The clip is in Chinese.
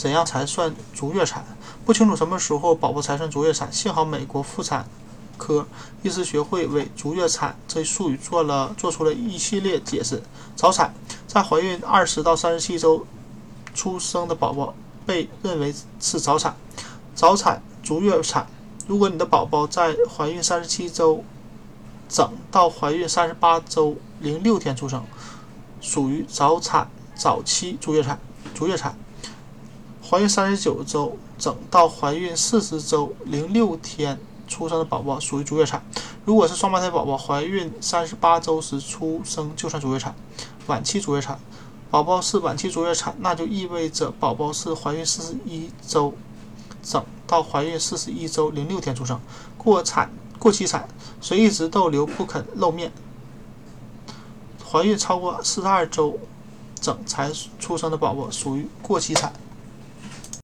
怎样才算足月产？不清楚什么时候宝宝才算足月产。幸好美国妇产科医师学会为足月产这一术语做了做出了一系列解释。早产，在怀孕二十到三十七周出生的宝宝被认为是早产。早产足月产，如果你的宝宝在怀孕三十七周整到怀孕三十八周零六天出生，属于早产早期足月产。足月产，怀孕三十九周整到怀孕四十周零六天出生的宝宝属于足月产。如果是双胞胎宝宝，怀孕三十八周时出生就算足月产。晚期足月产，宝宝是晚期足月产，那就意味着宝宝是怀孕四十一周整到怀孕四十一周零六天出生。过产过期产，所以一直逗留不肯露面，怀孕超过四十二周整才出生的宝宝属于过期产。